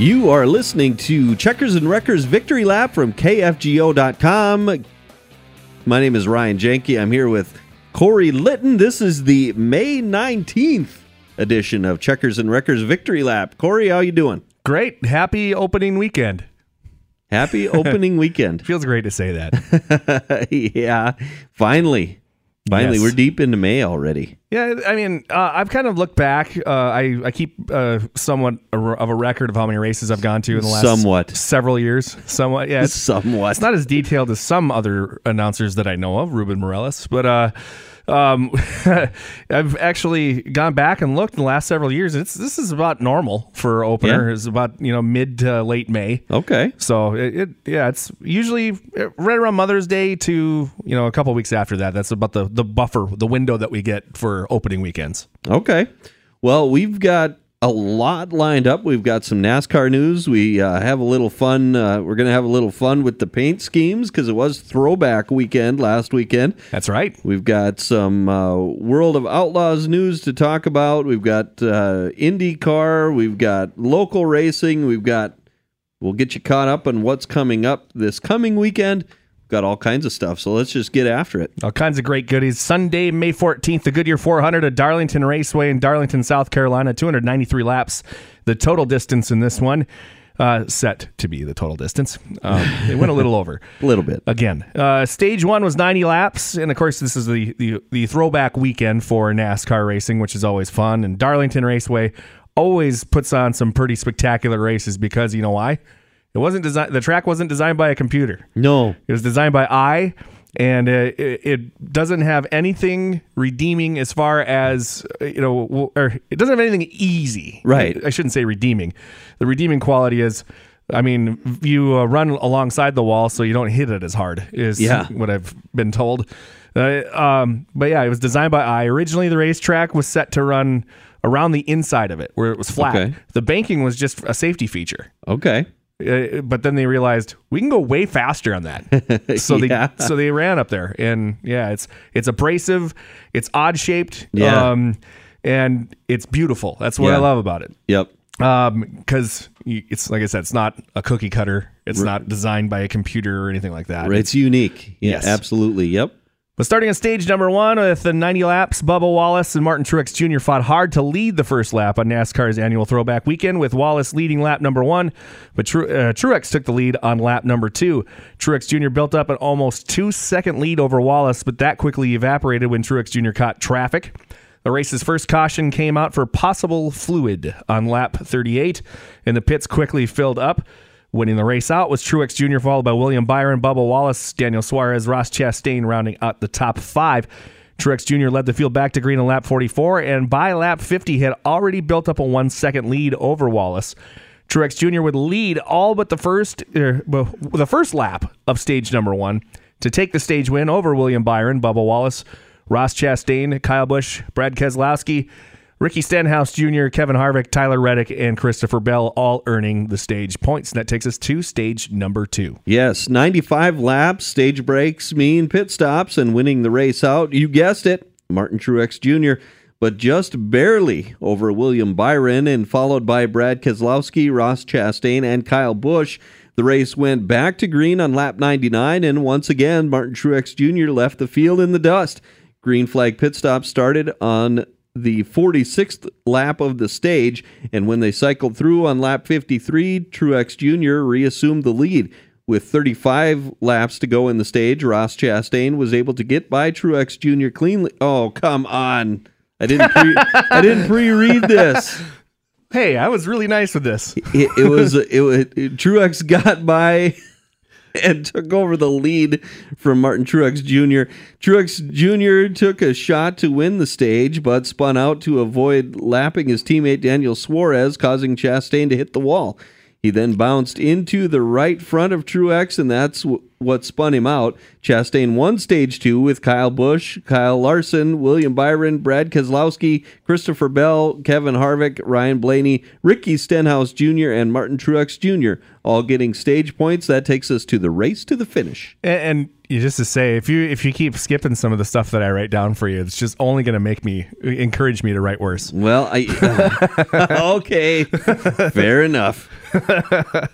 You are listening to Checkers and Wreckers Victory Lap from KFGO.com. My name is Ryan Janke. I'm here with Corey Litton. This is the May 19th edition of Checkers and Wreckers Victory Lap. Corey, how you doing? Great. Happy opening weekend. Happy opening weekend. Feels great to say that. yeah, finally. Finally, Yes. we're deep into May already. yeah, I mean, uh, I've kind of looked back. Uh, I, I keep uh, somewhat a- of a record of how many races I've gone to in the last Somewhat. several years. Somewhat, yeah. It's, Somewhat. it's not as detailed as some other announcers that I know of, Ruben Morales, but uh, um, I've actually gone back and looked in the last several years. It's this is about normal for opener. Yeah. It's about you know mid to late May. Okay. So it, it yeah, it's usually right around Mother's Day to you know a couple weeks after that. That's about the the buffer, the window that we get for opening weekends. Okay. Well, we've got a lot lined up. We've got some NASCAR news. We uh, have a little fun. Uh, we're going to have a little fun with the paint schemes because it was throwback weekend last weekend. That's right. We've got some uh, World of Outlaws news to talk about. We've got uh, IndyCar. We've got local racing. We've got. We'll get you caught up on what's coming up this coming weekend. Got all kinds of stuff. So let's just get after it. All kinds of great goodies. Sunday, May 14th, the Goodyear 400 at Darlington Raceway in Darlington, South Carolina. 293 laps. The total distance in this one uh, set to be the total distance. Um, it went a little over. A little bit. again. Uh, stage one was 90 laps, and of course, this is the, the the throwback weekend for NASCAR racing, which is always fun. And Darlington Raceway always puts on some pretty spectacular races because you know why? It wasn't designed. The track wasn't designed by a computer. No. It was designed by eye, and uh, it, it doesn't have anything redeeming as far as uh, you know, or it doesn't have anything easy. Right. I shouldn't say redeeming. The redeeming quality is. I mean, you uh, run alongside the wall, so you don't hit it as hard. Is Yeah. what I've been told. Uh, um, but yeah, it was designed by eye. Originally, the racetrack was set to run around the inside of it, where it was flat. Okay. The banking was just a safety feature. Okay. Uh, but then they realized we can go way faster on that. So they Yeah. so they ran up there, and yeah, it's it's abrasive, it's odd shaped, Yeah. um, and it's beautiful. That's what I love about it. Yep. Um, because it's like I said, it's not a cookie cutter. It's not designed by a computer or anything like that. It's unique. Yeah, Yes. absolutely. Yep. But starting on stage number one with the 90 laps, Bubba Wallace and Martin Truex Jr. fought hard to lead the first lap on NASCAR's annual throwback weekend, with Wallace leading lap number one, but Tru- uh, Truex took the lead on lap number two. Truex Jr. built up an almost two second lead over Wallace, but that quickly evaporated when Truex Jr. caught traffic. The race's first caution came out for possible fluid on lap 38, and the pits quickly filled up. Winning the race out was Truex Jr., followed by William Byron, Bubba Wallace, Daniel Suarez, Ross Chastain rounding out the top five. Truex Jr. led the field back to green in lap 44, and by lap 50 had already built up a one second lead over Wallace. Truex Jr. would lead all but the first, er, the first lap of stage number one to take the stage win over William Byron, Bubba Wallace, Ross Chastain, Kyle Busch, Brad Keselowski, Ricky Stenhouse Jr., Kevin Harvick, Tyler Reddick, and Christopher Bell all earning the stage points. And that takes us to stage number two. Yes, 95 laps, stage breaks mean pit stops and winning the race out. You guessed it, Martin Truex Jr., but just barely over William Byron and followed by Brad Keselowski, Ross Chastain, and Kyle Busch. The race went back to green on lap 99, and once again, Martin Truex Jr. left the field in the dust. Green flag pit stop started on the 46th lap of the stage, and when they cycled through on lap 53, Truex Jr. reassumed the lead. With 35 laps to go in the stage, Ross Chastain was able to get by Truex Jr. cleanly. Oh, come on. I didn't pre- I didn't pre-read this. Hey, I was really nice with this. It, it was it, was Truex got by and took over the lead from Martin Truex Jr. Truex Jr. took a shot to win the stage, but spun out to avoid lapping his teammate Daniel Suarez, causing Chastain to hit the wall. He then bounced into the right front of Truex, and that's w- what spun him out. Chastain won stage two with Kyle Busch, Kyle Larson, William Byron, Brad Keselowski, Christopher Bell, Kevin Harvick, Ryan Blaney, Ricky Stenhouse Jr., and Martin Truex Jr., all getting stage points. That takes us to the race to the finish. And, and just to say if you if you keep skipping some of the stuff that I write down for you, it's just only going to make me encourage me to write worse. Well, I okay, fair enough. uh,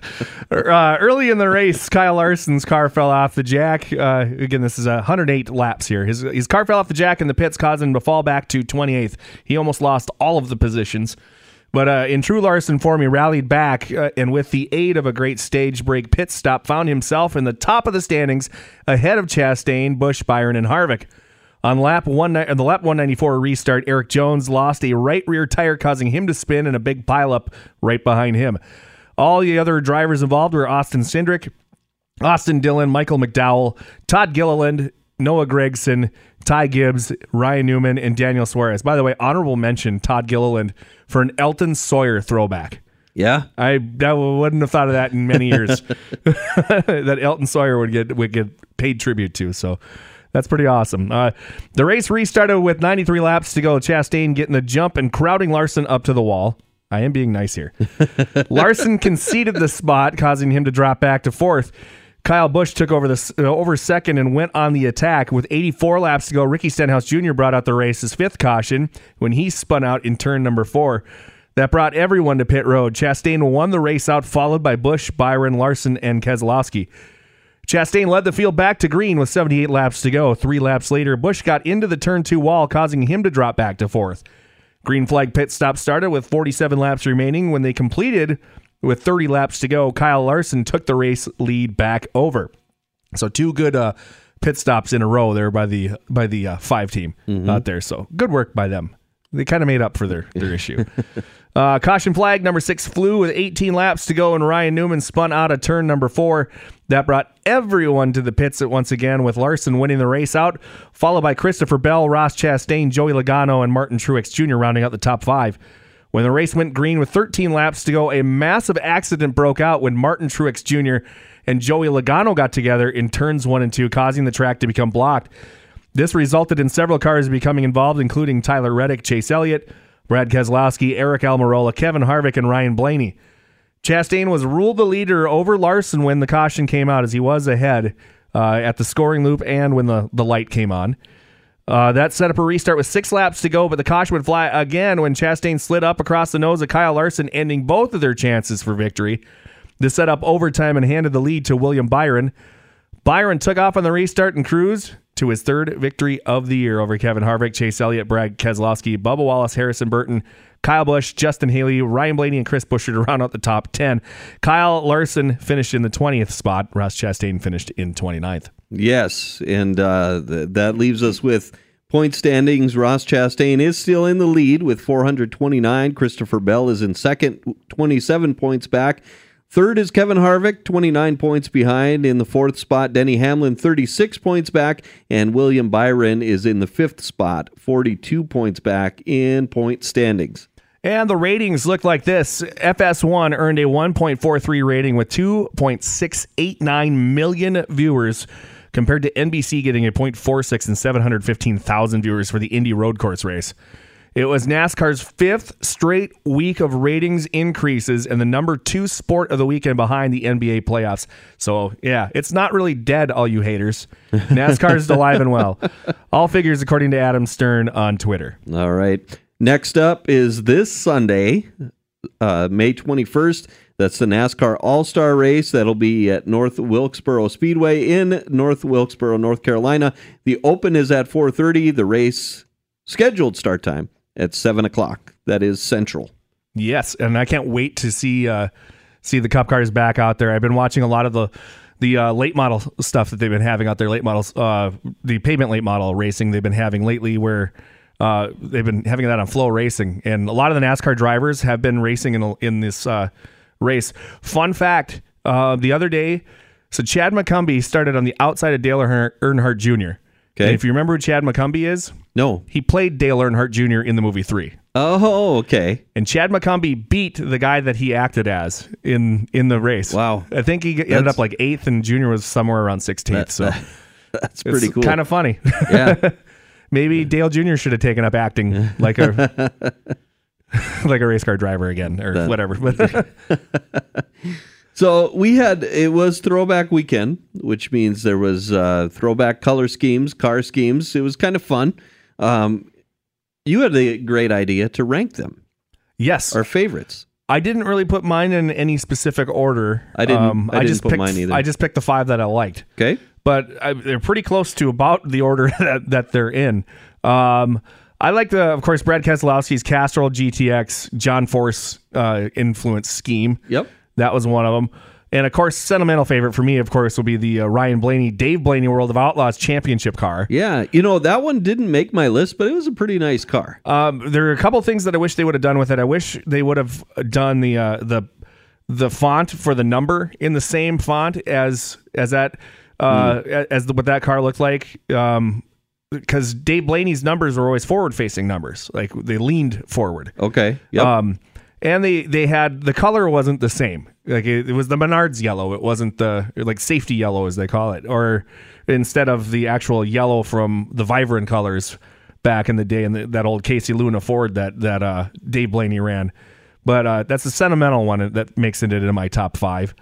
early in the race, Kyle Larson's car fell off the jack. Uh, again, this is 108 laps here. His his car fell off the jack in the pits, causing him to fall back to 28th. He almost lost all of the positions. But uh, in true Larson form, he rallied back uh, and, with the aid of a great stage break pit stop, found himself in the top of the standings ahead of Chastain, Busch, Byron, and Harvick. On lap one, the lap 194 restart, Erik Jones lost a right rear tire, causing him to spin in a big pileup right behind him. All the other drivers involved were Austin Cindric, Austin Dillon, Michael McDowell, Todd Gilliland, Noah Gragson, Ty Gibbs, Ryan Newman, and Daniel Suarez. By the way, honorable mention Todd Gilliland for an Elton Sawyer throwback. Yeah, I, I wouldn't have thought of that in many years. that Elton Sawyer would get would get paid tribute to. So that's pretty awesome. Uh, the race restarted with 93 laps to go. Chastain getting the jump and crowding Larson up to the wall. I am being nice here. Larson conceded the spot, causing him to drop back to fourth. Kyle Busch took over the uh, over second and went on the attack with 84 laps to go. Ricky Stenhouse Jr. brought out the race's fifth caution when he spun out in turn number four. That brought everyone to pit road. Chastain won the race out, followed by Busch, Byron, Larson, and Keselowski. Chastain led the field back to green with 78 laps to go. Three laps later, Busch got into the turn two wall, causing him to drop back to fourth. Green flag pit stop started with 47 laps remaining. When they completed with 30 laps to go, Kyle Larson took the race lead back over. So two good uh, pit stops in a row there by the by the uh, five team mm-hmm. out there. So good work by them. They kind of made up for their their issue. Uh, caution flag number six flew with 18 laps to go, and Ryan Newman spun out of turn number four. That brought everyone to the pits at once again, with Larson winning the race out, followed by Christopher Bell, Ross Chastain, Joey Logano, and Martin Truex Jr. rounding out the top five. When the race went green with 13 laps to go, a massive accident broke out when Martin Truex Jr. and Joey Logano got together in turns one and two, causing the track to become blocked. This resulted in several cars becoming involved, including Tyler Reddick, Chase Elliott, Brad Keselowski, Aric Almirola, Kevin Harvick, and Ryan Blaney. Chastain was ruled the leader over Larson when the caution came out, as he was ahead uh, at the scoring loop and when the, the light came on. Uh, that set up a restart with six laps to go, but the caution would fly again when Chastain slid up across the nose of Kyle Larson, ending both of their chances for victory. This set up overtime and handed the lead to William Byron. Byron took off on the restart and cruised to his third victory of the year over Kevin Harvick, Chase Elliott, Brad Keselowski, Bubba Wallace, Harrison Burton, Kyle Busch, Justin Haley, Ryan Blaney, and Chris Buescher to round out the top 10. Kyle Larson finished in the 20th spot. Ross Chastain finished in 29th. Yes, and uh, th- that leaves us with point standings. Ross Chastain is still in the lead with 429. Christopher Bell is in second, 27 points back. Third is Kevin Harvick, 29 points behind. In the fourth spot, Denny Hamlin, 36 points back. And William Byron is in the fifth spot, 42 points back in point standings. And the ratings look like this FS1 earned a 1.43 rating with 2.689 million viewers compared to NBC getting a 0.46 and 715,000 viewers for the Indy Road Course race. It was NASCAR's fifth straight week of ratings increases and the number two sport of the weekend behind the NBA playoffs. So, yeah, it's not really dead, all you haters. NASCAR is alive and well. All figures according to Adam Stern on Twitter. All right. Next up is this Sunday, uh, May 21st. That's the NASCAR All Star Race. That'll be at North Wilkesboro Speedway in North Wilkesboro, North Carolina. The Open is at 4:30. The race scheduled start time at seven o'clock. That is Central. Yes, and I can't wait to see uh, see the Cup cars back out there. I've been watching a lot of the the uh, late model stuff that they've been having out there. Late models, uh, the pavement late model racing they've been having lately, where uh, they've been having that on FloRacing, and a lot of the NASCAR drivers have been racing in in this uh, race. Fun fact: uh, the other day, so Chad McCumbee started on the outside of Dale Earnhardt Jr. Okay, and if you remember who Chad McCumbee is, no, he played Dale Earnhardt Jr. in the movie Three. Oh, okay. And Chad McCumbee beat the guy that he acted as in in the race. Wow. I think he ended up like eighth, and Junior was somewhere around sixteenth. So that's pretty cool. Kind of funny. Yeah. Maybe Dale Jr. should have taken up acting like a like a race car driver again or that. whatever. So we had it was throwback weekend, which means there was uh, throwback color schemes, car schemes. It was kind of fun. Um, you had a great idea to rank them, Yes. our favorites. I didn't really put mine in any specific order. Um, I didn't- I didn't just put picked, mine either. I just picked the five that I liked. Okay. but I, they're pretty close to about the order that, that they're in. Um, I like the, of course, Brad Keselowski's Castrol GTX John Force uh, influence scheme. Yep. That was one of them. And of course, sentimental favorite for me, of course, will be the uh, Ryan Blaney, Dave Blaney World of Outlaws Championship car. Yeah, you know that one didn't make my list, but it was a pretty nice car. Um, there are a couple things that I wish they would have done with it. I wish they would have done the uh, the the font for the number in the same font as as that uh, as the, what that car looked like. Um, because Dave Blaney's numbers were always forward facing numbers, like they leaned forward. Okay. Yep. Um, and they they had the color wasn't the same. Like it, it was the Menards yellow. It wasn't the like safety yellow as they call it, or instead of the actual yellow from the Vibrant colors back in the day in the, that old Casey Luna Ford that that uh, Dave Blaney ran. But uh, that's a sentimental one that makes it into my top five.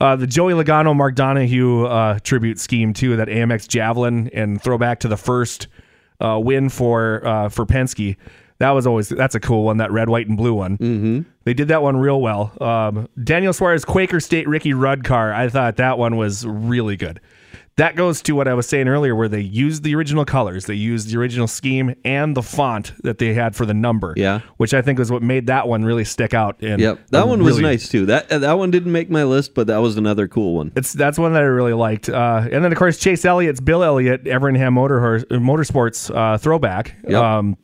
Uh, the Joey Logano Mark Donohue uh, tribute scheme too, that AMX Javelin and throwback to the first uh, win for uh, for Penske. That was always that's a cool one. That red, white, and blue one. Mm-hmm. They did that one real well. Um, Daniel Suarez Quaker State Ricky Rudd car. I thought that one was really good. That goes to what I was saying earlier, where they used the original colors, they used the original scheme and the font that they had for the number. Yeah. which I think was what made that one really stick out. And yep. That one was really- nice too. That uh, that one didn't make my list, but that was another cool one. It's that's one that I really liked. Uh, and then of course Chase Elliott's Bill Elliott Evernham Motor Horse, Motorsports uh, throwback. Yep. Um,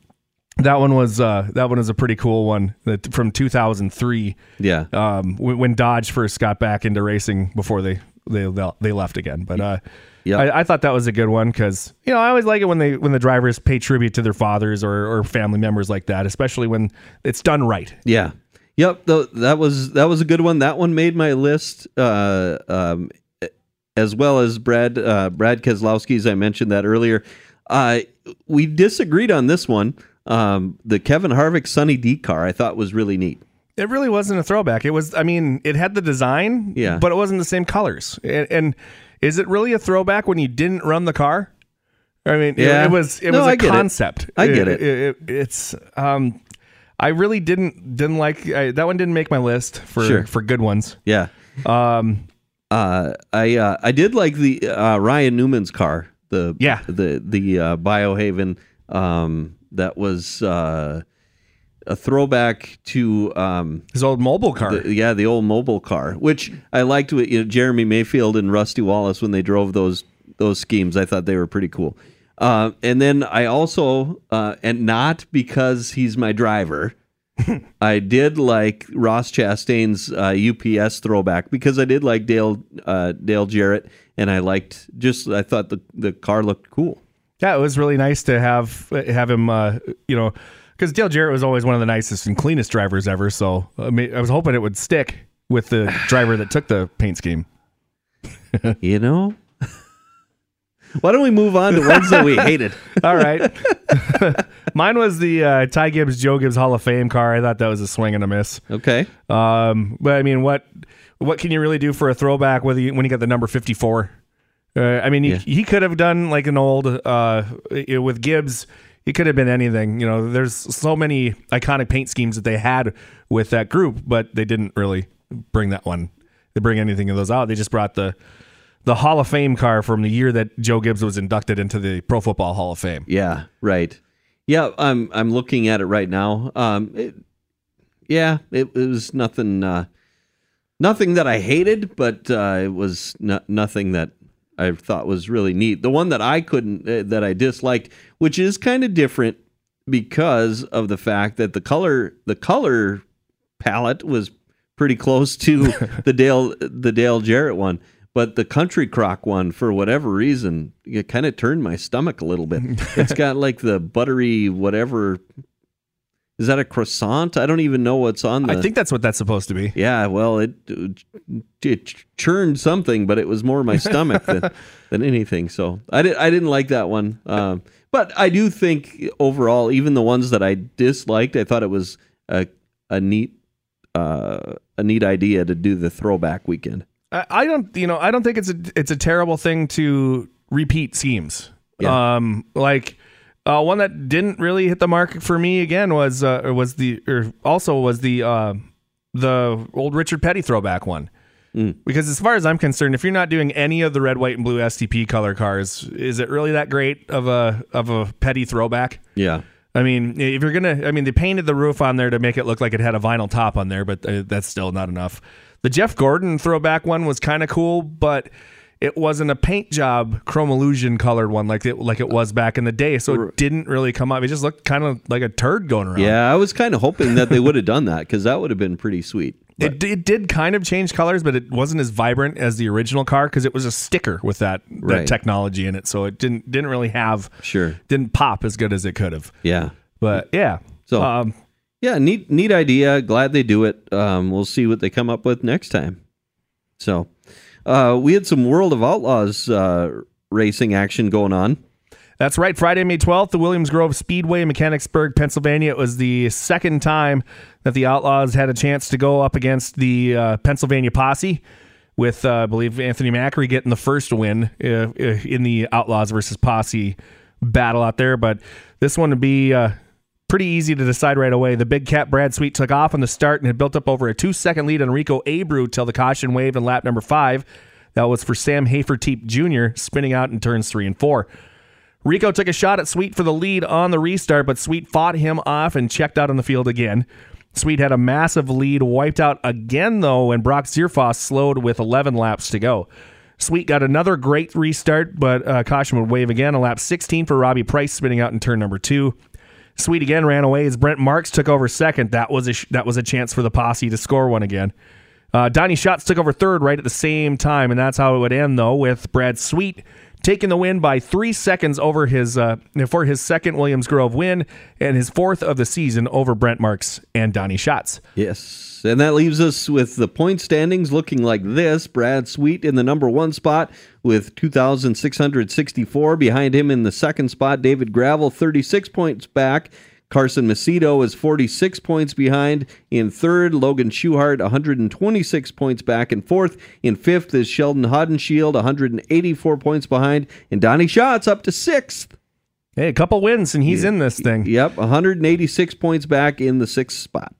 that one was uh, that one was a pretty cool one that from 2003. Yeah. Um, when, when Dodge first got back into racing before they they they left again. But uh, Yep. I, I thought that was a good one because you know I always like it when they when the drivers pay tribute to their fathers or, or family members like that, especially when it's done right. Yeah. Yep. Th- that was that was a good one. That one made my list. Uh, um, as well as Brad uh, Brad Keselowski's. I mentioned that earlier. Uh, we disagreed on this one. Um, the Kevin Harvick Sunny D car I thought was really neat. It really wasn't a throwback. It was, I mean, it had the design, Yeah. but it wasn't the same colors. And, and is it really a throwback when you didn't run the car? I mean, it- Yeah. it, was it No, was I a it. concept. I get it. it- it's um, I really didn't didn't like I, that one. Didn't make my list for Sure. for good ones. Yeah. Um, Uh, I uh, I did like the uh, Ryan Newman's car. The Yeah. the the uh, Biohaven. Um, that was uh, a throwback to um, his old Mobil car. the, yeah the old Mobil car, which I liked. With you know, Jeremy Mayfield and Rusty Wallace when they drove those those schemes. I thought they were pretty cool. Uh, and then I also uh, and not because he's my driver. I did like Ross Chastain's uh, UPS throwback because I did like Dale uh, Dale Jarrett, and I liked just I thought the the car looked cool. Yeah, it was really nice to have have him. Uh, you know, because Dale Jarrett was always one of the nicest and cleanest drivers ever. So I, mean, I was hoping it would stick with the driver that took the paint scheme. You know. Why don't we move on to ones that we hated? All right, mine was the uh, Ty Gibbs Joe Gibbs Hall of Fame car. I thought that was a swing and a miss. Okay. Um, but I mean, what what can you really do for a throwback with you, when you got the number fifty four? Uh, I mean, Yeah. he, he could have done like an old uh, with Gibbs. He could have been anything. You know, there's so many iconic paint schemes that they had with that group, but they didn't really bring that one. They bring anything of those out. They just brought the the Hall of Fame car from the year that Joe Gibbs was inducted into the Pro Football Hall of Fame. Yeah, right. Yeah, I'm I'm looking at it right now. Um, it, yeah, it, it was nothing, uh, nothing that I hated, but uh, it was no, nothing that I thought was really neat. The one that I couldn't, uh, that I disliked, which is kind of different because of the fact that the color, the color palette was pretty close to the Dale, the Dale Jarrett one. But the country crock one, for whatever reason, it kind of turned my stomach a little bit. it's got like the buttery whatever. Is that a croissant? I don't even know what's on the. I think that's what that's supposed to be. Yeah, well, it it churned something, but it was more my stomach than, than anything. So I did I didn't like that one. Um, but I do think overall, even the ones that I disliked, I thought it was a a neat uh, a neat idea to do the throwback weekend. I, I don't, you know, I don't think it's a it's a terrible thing to repeat schemes. Yeah. Um, like uh, one that didn't really hit the mark for me again was uh, was the or also was the uh, the old Richard Petty throwback one. Because as far as I'm concerned, if you're not doing any of the red, white, and blue STP color cars, is it really that great of a of a Petty throwback? Yeah. I mean, if you're gonna, I mean, they painted the roof on there to make it look like it had a vinyl top on there, but uh, that's still not enough. The Jeff Gordon throwback one was kind of cool, but it wasn't a paint job Chromalusion colored one like it like it was back in the day, so it didn't really come up. It just looked kind of like a turd going around. Yeah, I was kind of hoping that they would have done that because that would have been pretty sweet. It, it did kind of change colors, but it wasn't as vibrant as the original car because it was a sticker with that, that Right. technology in it, so it didn't didn't really have Sure. didn't pop as good as it could have. Yeah. But yeah, So- um, Yeah, neat neat idea. Glad they do it. Um, we'll see what they come up with next time. So, uh, we had some World of Outlaws uh, racing action going on. That's right. Friday, May 12th, the Williams Grove Speedway Mechanicsburg, Pennsylvania. It was the second time that the Outlaws had a chance to go up against the uh, Pennsylvania Posse, with, uh, I believe, Anthony Macri getting the first win uh, uh, in the Outlaws versus Posse battle out there. But this one would be uh, pretty easy to decide right away. The big cat Brad Sweet took off on the start and had built up over a two second lead on Rico Abreu till the caution waved in lap number five. That was for Sam Hafertepe Jr., spinning out in turns three and four. Rico took a shot at Sweet for the lead on the restart, but Sweet fought him off and checked out on the field again. Sweet had a massive lead, wiped out again though, when Brock Zearfoss slowed with 11 laps to go. Sweet got another great restart, but uh, caution would wave again. A lap 16 for Robbie Price, spinning out in turn number two. Sweet again ran away as Brent Marks took over second. That was a sh- that was a chance for the posse to score one again. Uh, Donny Schatz took over third right at the same time, and that's how it would end, though, with Brad Sweet taking the win by three seconds over his uh, for his second Williams Grove win and his fourth of the season over Brent Marks and Donny Schatz. Yes. And that leaves us with the point standings looking like this. Brad Sweet in the number one spot with 2,664. Behind him in the second spot, David Gravel, 36 points back. Carson Macedo is 46 points behind. In third, Logan Schuchart, 126 points back. In fourth, in fifth is Sheldon Haudenschild, 184 points behind. And Donny Schatz up to sixth. Hey, a couple wins and he's in this thing. Yep, 186 points back in the sixth spot.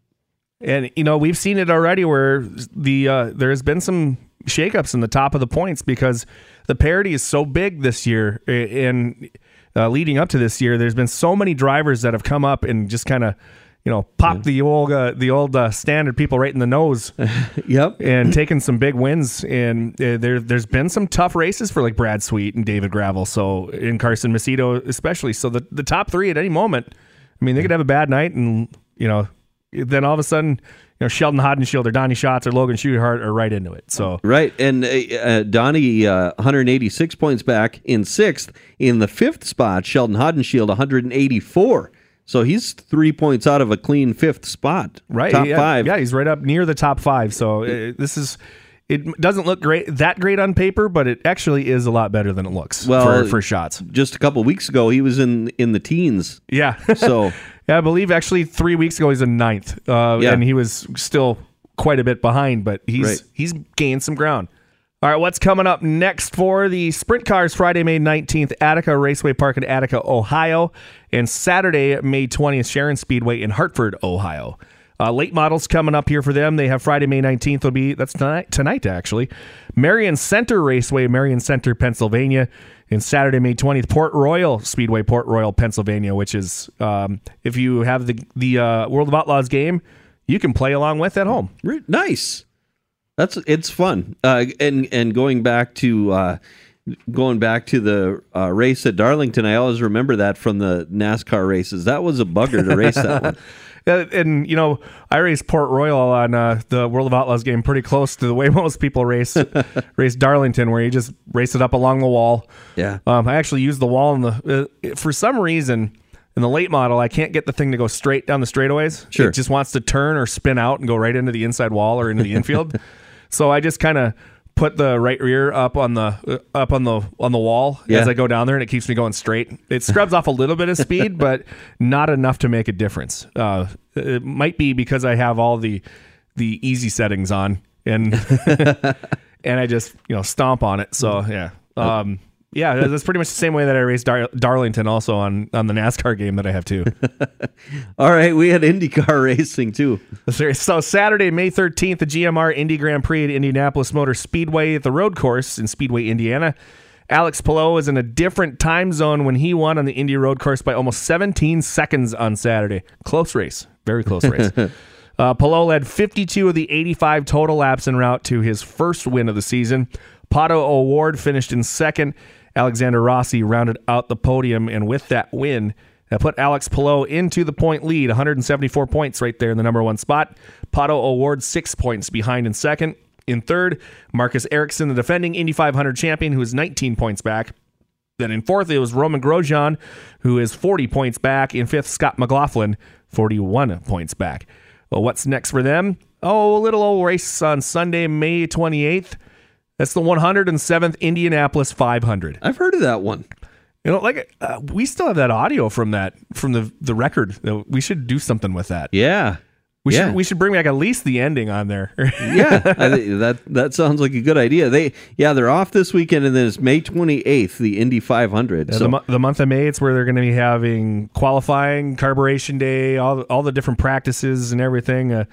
And you know we've seen it already where the uh, there has been some shakeups in the top of the points because the parity is so big this year. And uh, leading up to this year, there's been so many drivers that have come up and just kind of you know popped the old uh, the old uh, standard people right in the nose Yep. and taken some big wins. And uh, there there's been some tough races for like Brad Sweet and David Gravel. So in Carson Macedo especially. So the the top three at any moment. I mean, they could have a bad night, and you know, then all of a sudden, know, Sheldon Haudenschild or Donny Schatz or Logan Schuchart are right into it. So Right, and uh, uh, Donny, uh, 186 points back in sixth. In the fifth spot, Sheldon Haudenschild, 184. So he's three points out of a clean fifth spot. right, top yeah, five. Yeah, he's right up near the top five. So uh, this is. It doesn't look great that great on paper, but it actually is a lot better than it looks Well, for, for Schatz. Just a couple weeks ago, he was in in the teens. Yeah. So Yeah, I believe actually three weeks ago he's a ninth, uh, Yeah. and he was still quite a bit behind, but he's Right. he's gained some ground. All right, what's coming up next for the Sprint Cars Friday, May 19th, Attica Raceway Park in Attica, Ohio, and Saturday, May 20th, Sharon Speedway in Hartford, Ohio. Uh, late models coming up here for them. They have Friday, May 19th will be, that's tonight, tonight actually, Marion Center Raceway, Marion Center, Pennsylvania, and Saturday, May 20th, Port Royal Speedway, Port Royal, Pennsylvania, which is, um, if you have the, the uh, World of Outlaws game, you can play along with at home. nice. That's it's fun. Uh, and and going back to uh, going back to the uh, race at Darlington, I always remember that from the NASCAR races. That was a bugger to race that one. And you know, I raced Port Royal on uh, the World of Outlaws game pretty close to the way most people race race Darlington, where you just race it up along the wall. Yeah. Um, I actually used the wall in the uh, for some reason in the late model. I can't get the thing to go straight down the straightaways. Sure. it just wants to turn or spin out and go right into the inside wall or into the infield. so I just kind of put the right rear up on the uh, up on the on the wall Yeah. as I go down there, and it keeps me going straight. It scrubs off a little bit of speed, but not enough to make a difference. Uh, it might be because I have all the the easy settings on and and I just you know stomp on it. So yeah, um, yeah, that's pretty much the same way that I race Dar- Darlington also on on the NASCAR game that I have too. All right, we had IndyCar racing too. So Saturday, May thirteenth, the GMR Indy Grand Prix at Indianapolis Motor Speedway at the road course in Speedway, Indiana. Alex Palou was in a different time zone when he won on the Indy road course by almost 17 seconds on Saturday. Close race, very close race. Uh, Palou led 52 of the 85 total laps en route to his first win of the season. Pato O'Ward finished in second. Alexander Rossi rounded out the podium, and with that win, that put Alex Palou into the point lead, 174 points right there in the number one spot. Pato O'Ward six points behind in second. In third, Marcus Ericsson, the defending Indy 500 champion, who is 19 points back. Then in fourth, it was Roman Grosjean, who is 40 points back. In fifth, Scott McLaughlin, 41 points back. Well, what's next for them? Oh, a little old race on Sunday, May 28th. That's the 107th Indianapolis 500. I've heard of that one. You know, like uh, we still have that audio from that from the the record. We should do something with that. Yeah. We yeah. should we should bring back at least the ending on there. yeah, I think that that sounds like a good idea. They yeah, they're off this weekend, and then it's May twenty eighth, the Indy five hundred. Yeah, so the, the month of May, it's where they're going to be having qualifying, carburetion day, all all the different practices and everything. Uh,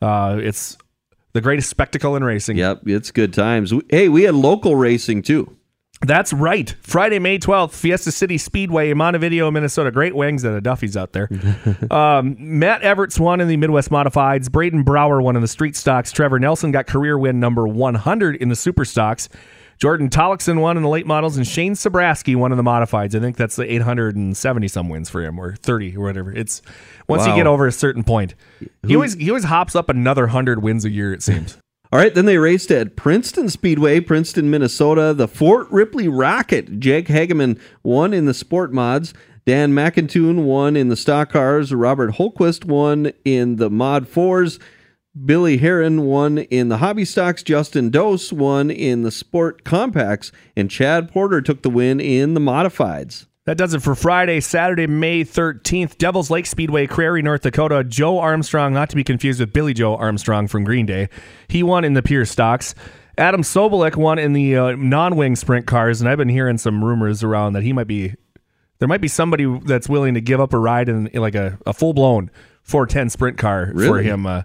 uh, it's the greatest spectacle in racing. yep, it's good times. Hey, we had local racing too. That's right. Friday, May 12th, Fiesta City Speedway in Montevideo, Minnesota. Great wings and a Duffy's out there. um, Matt Everts won in the Midwest Modifieds. Braden Brower won in the Street Stocks. Trevor Nelson got career win number 100 in the Super Stocks. Jordan Tollickson won in the late models, and Shane Sabraski won in the modifieds. I think that's the 870 some wins for him, or 30 or whatever. It's once Wow. you get over a certain point, he always he always hops up another hundred wins a year. It seems. All right, then they raced at Princeton Speedway, Princeton, Minnesota. The Fort Ripley Rocket. Jake Hageman won in the sport mods. Dan McIntoon won in the stock cars. Robert Holquist won in the mod fours. Billy Heron won in the hobby stocks. Justin Dose won in the sport compacts. And Chad Porter took the win in the modifieds. That does it for Friday, Saturday, May 13th. Devil's Lake Speedway, Prairie, North Dakota. Joe Armstrong, not to be confused with Billy Joe Armstrong from Green Day. He won in the Pure Stocks. Adam Sobolik won in the uh, non-wing sprint cars, and I've been hearing some rumors around that he might be there might be somebody that's willing to give up a ride in, in like a, a full-blown 410 sprint car for him. Uh,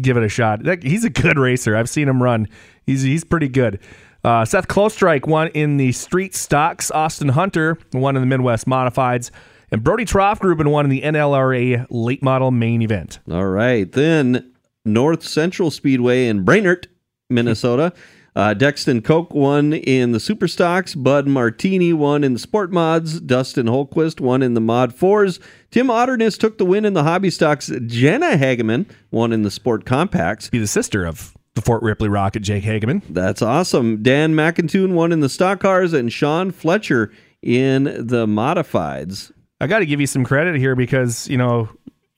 give it a shot. That, he's a good racer. I've seen him run. He's he's pretty good. Uh, Seth Klostrike won in the street stocks. Austin Hunter won in the Midwest Modifieds. And Brody Troftgruben won in the NLRA late model main event. All right. Then North Central Speedway in Brainerd, Minnesota. Uh, Dexton Koch won in the Super Stocks. Bud Martini won in the Sport Mods. Dustin Holquist won in the Mod 4s. Tim Otterness took the win in the Hobby Stocks. Jenna Hageman won in the Sport Compacts. Be the sister of the Fort Ripley Rocket, Jake Hageman. That's awesome. Dan McIntoon won in the Stock Cars. And Sean Fletcher in the Modifieds. I got to give you some credit here because, you know,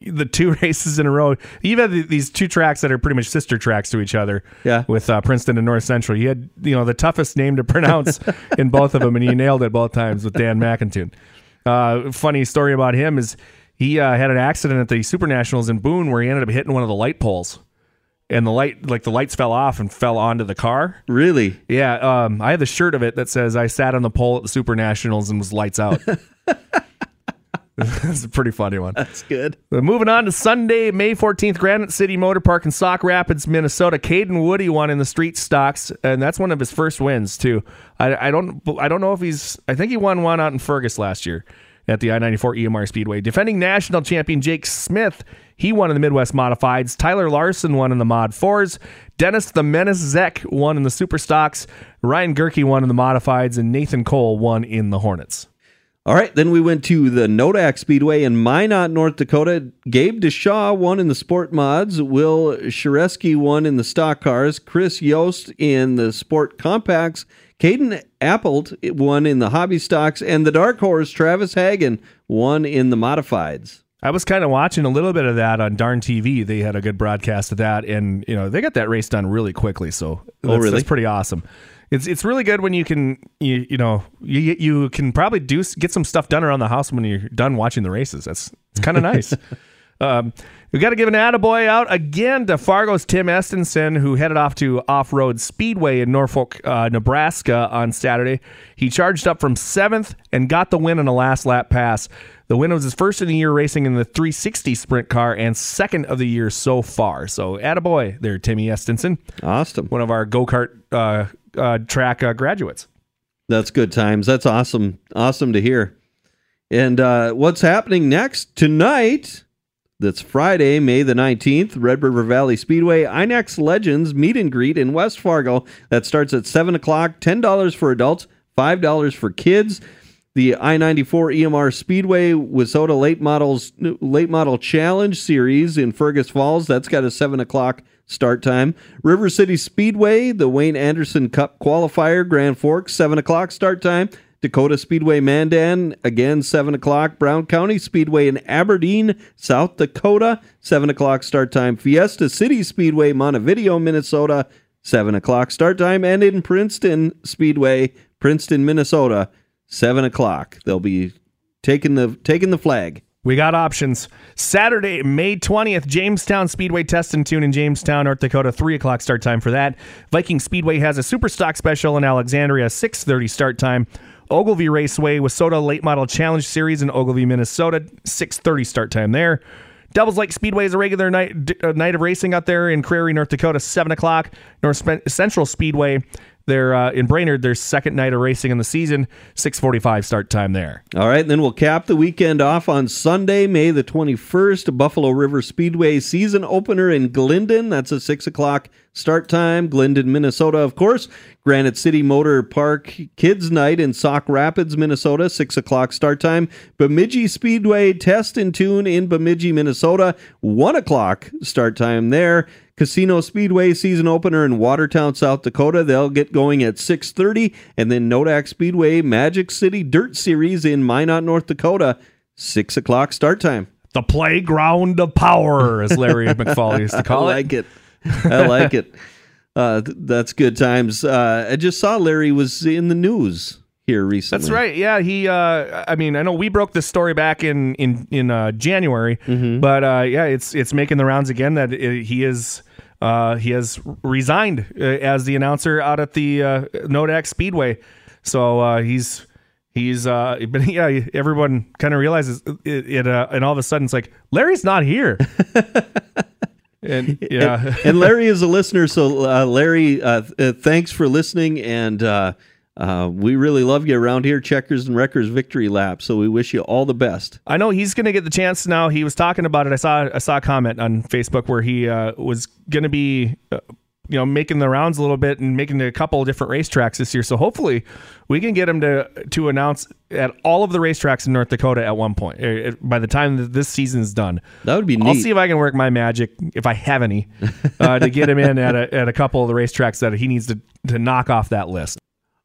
the two races in a row, you've had these two tracks that are pretty much sister tracks to each other. Yeah. With uh, Princeton and North Central. You had, you know, the toughest name to pronounce in both of them, and you nailed it both times with Dan McIntoon. Uh, funny story about him is he uh, had an accident at the Super Nationals in Boone where he ended up hitting one of the light poles. And the light, like the lights fell off and fell onto the car. Really? Yeah, um, I have the shirt of it that says I sat on the pole at the Super Nationals and was lights out. That's a pretty funny one. That's good. But moving on to Sunday, May 14th, Granite City Motor Park in Sauk Rapids, Minnesota. Caden Woody won in the street stocks, and that's one of his first wins too. I, I don't I don't know if he's I think he won one out in Fergus last year at the I-94 EMR Speedway. Defending national champion Jake Smith, he won in the Midwest Modifieds. Tyler Larson won in the Mod 4s. Dennis the Menace Zek won in the Super Stocks. Ryan Gerke won in the Modifieds, and Nathan Cole won in the Hornets. All right, then we went to the Nodak Speedway in Minot, North Dakota. Gabe Deshaw won in the sport mods. Will Shareski won in the stock cars. Chris Yost in the sport compacts. Caden Appelt won in the hobby stocks. And the dark horse, Travis Hagen, won in the modifieds. I was kind of watching a little bit of that on Darn TV. They had a good broadcast of that, and you know they got that race done really quickly. So oh, that's, really? that's pretty awesome. It's it's really good when you can you you know you you can probably do get some stuff done around the house when you're done watching the races. That's it's kind of nice. Um, we got to give an attaboy out again to Fargo's Tim Estenson, who headed off to Off Road Speedway in Norfolk, uh, Nebraska on Saturday. He charged up from seventh and got the win on a last lap pass. The win was his first of the year racing in the 360 sprint car and second of the year so far. So, attaboy there, Timmy Estenson, Awesome. one of our go kart uh, uh, track uh, graduates. That's good times. That's awesome. Awesome to hear. And uh, what's happening next tonight? That's Friday, May the 19th, Red River Valley Speedway, INEX Legends meet and greet in West Fargo. That starts at 7 o'clock, $10 for adults, $5 for kids. The I 94 EMR Speedway Wissota Late Models Late Model Challenge Series in Fergus Falls. That's got a 7 o'clock start time. River City Speedway, the Wayne Anderson Cup Qualifier, Grand Forks, 7 o'clock start time. Dakota Speedway Mandan, again, 7 o'clock. Brown County Speedway in Aberdeen, South Dakota, 7 o'clock start time. Fiesta City Speedway, Montevideo, Minnesota, 7 o'clock start time. And in Princeton Speedway, Princeton, Minnesota, 7 o'clock. They'll be taking the taking the flag. We got options. Saturday, May 20th, Jamestown Speedway Test and Tune in Jamestown, North Dakota, 3 o'clock start time for that. Viking Speedway has a super stock special in Alexandria, 6.30 start time. Ogilvie Raceway, Wissota Late Model Challenge Series in Ogilvie, Minnesota, 6.30 start time there. Devils Lake Speedway is a regular night uh, night of racing out there in Crary, North Dakota, 7 o'clock. North Central Speedway, they're uh, in Brainerd, their second night of racing in the season, 6.45 start time there. All right, then we'll cap the weekend off on Sunday, May the 21st, Buffalo River Speedway season opener in Glendon. That's a 6 o'clock start time. Glendon, Minnesota, of course. Granite City Motor Park Kids Night in Sauk Rapids, Minnesota, 6 o'clock start time. Bemidji Speedway Test and Tune in Bemidji, Minnesota, 1 o'clock start time there. Casino Speedway season opener in Watertown, South Dakota. They'll get going at 6:30, and then Nodak Speedway Magic City Dirt Series in Minot, North Dakota, six o'clock start time. The playground of power, as Larry McFaul used to call it. I like it. I like it. Uh, th- that's good times. Uh, I just saw Larry was in the news here recently. That's right. Yeah, he. Uh, I mean, I know we broke this story back in in in uh, January, but uh, yeah, it's it's making the rounds again that it, he is. Uh, he has resigned uh, as the announcer out at the uh, Nodak Speedway, so uh, he's he's. Uh, but yeah, everyone kind of realizes it, it uh, and all of a sudden it's like Larry's not here, and yeah, and Larry is a listener, so uh, Larry, uh, uh, thanks for listening, and uh, we really love you around here. Checkers and Wreckers Victory Lap. So we wish you all the best. I know he's going to get the chance now. He was talking about it. I saw I saw a comment on Facebook where he uh, was going to be, uh, you know, making the rounds a little bit and making a couple of different racetracks this year. So hopefully, we can get him to to announce at all of the racetracks in North Dakota at one point uh, by the time that this season is done. That would be neat. I'll see if I can work my magic, if I have any, uh, to get him in at a, at a couple of the racetracks that he needs to to knock off that list.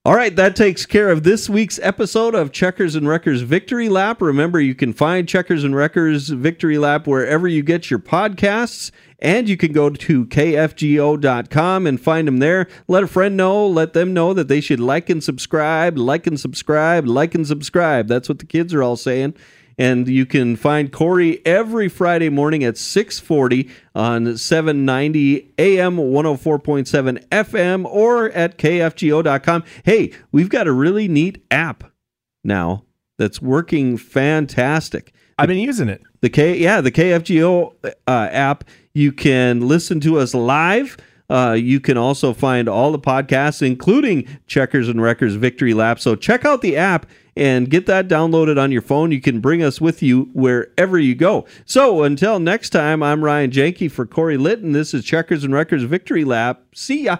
All right, that takes care of this week's episode of Checkers and Wreckers Victory Lap. Remember, you can find Checkers and Wreckers Victory Lap wherever you get your podcasts, and you can go to kfgo.com and find them there. Let a friend know, let them know that they should like and subscribe, like and subscribe, like and subscribe. That's what the kids are all saying. And you can find Corey every Friday morning at 640 on 790 AM 104.7 FM or at kfgo.com. Hey, we've got a really neat app now that's working fantastic. I've been using it. The K, yeah, the KFGO uh, app. You can listen to us live. Uh, you can also find all the podcasts, including Checkers and Wreckers Victory Lap. So check out the app and get that downloaded on your phone. You can bring us with you wherever you go. So until next time, I'm Ryan Janke for Corey Litton. This is Checkers and Wreckers Victory Lap. See ya.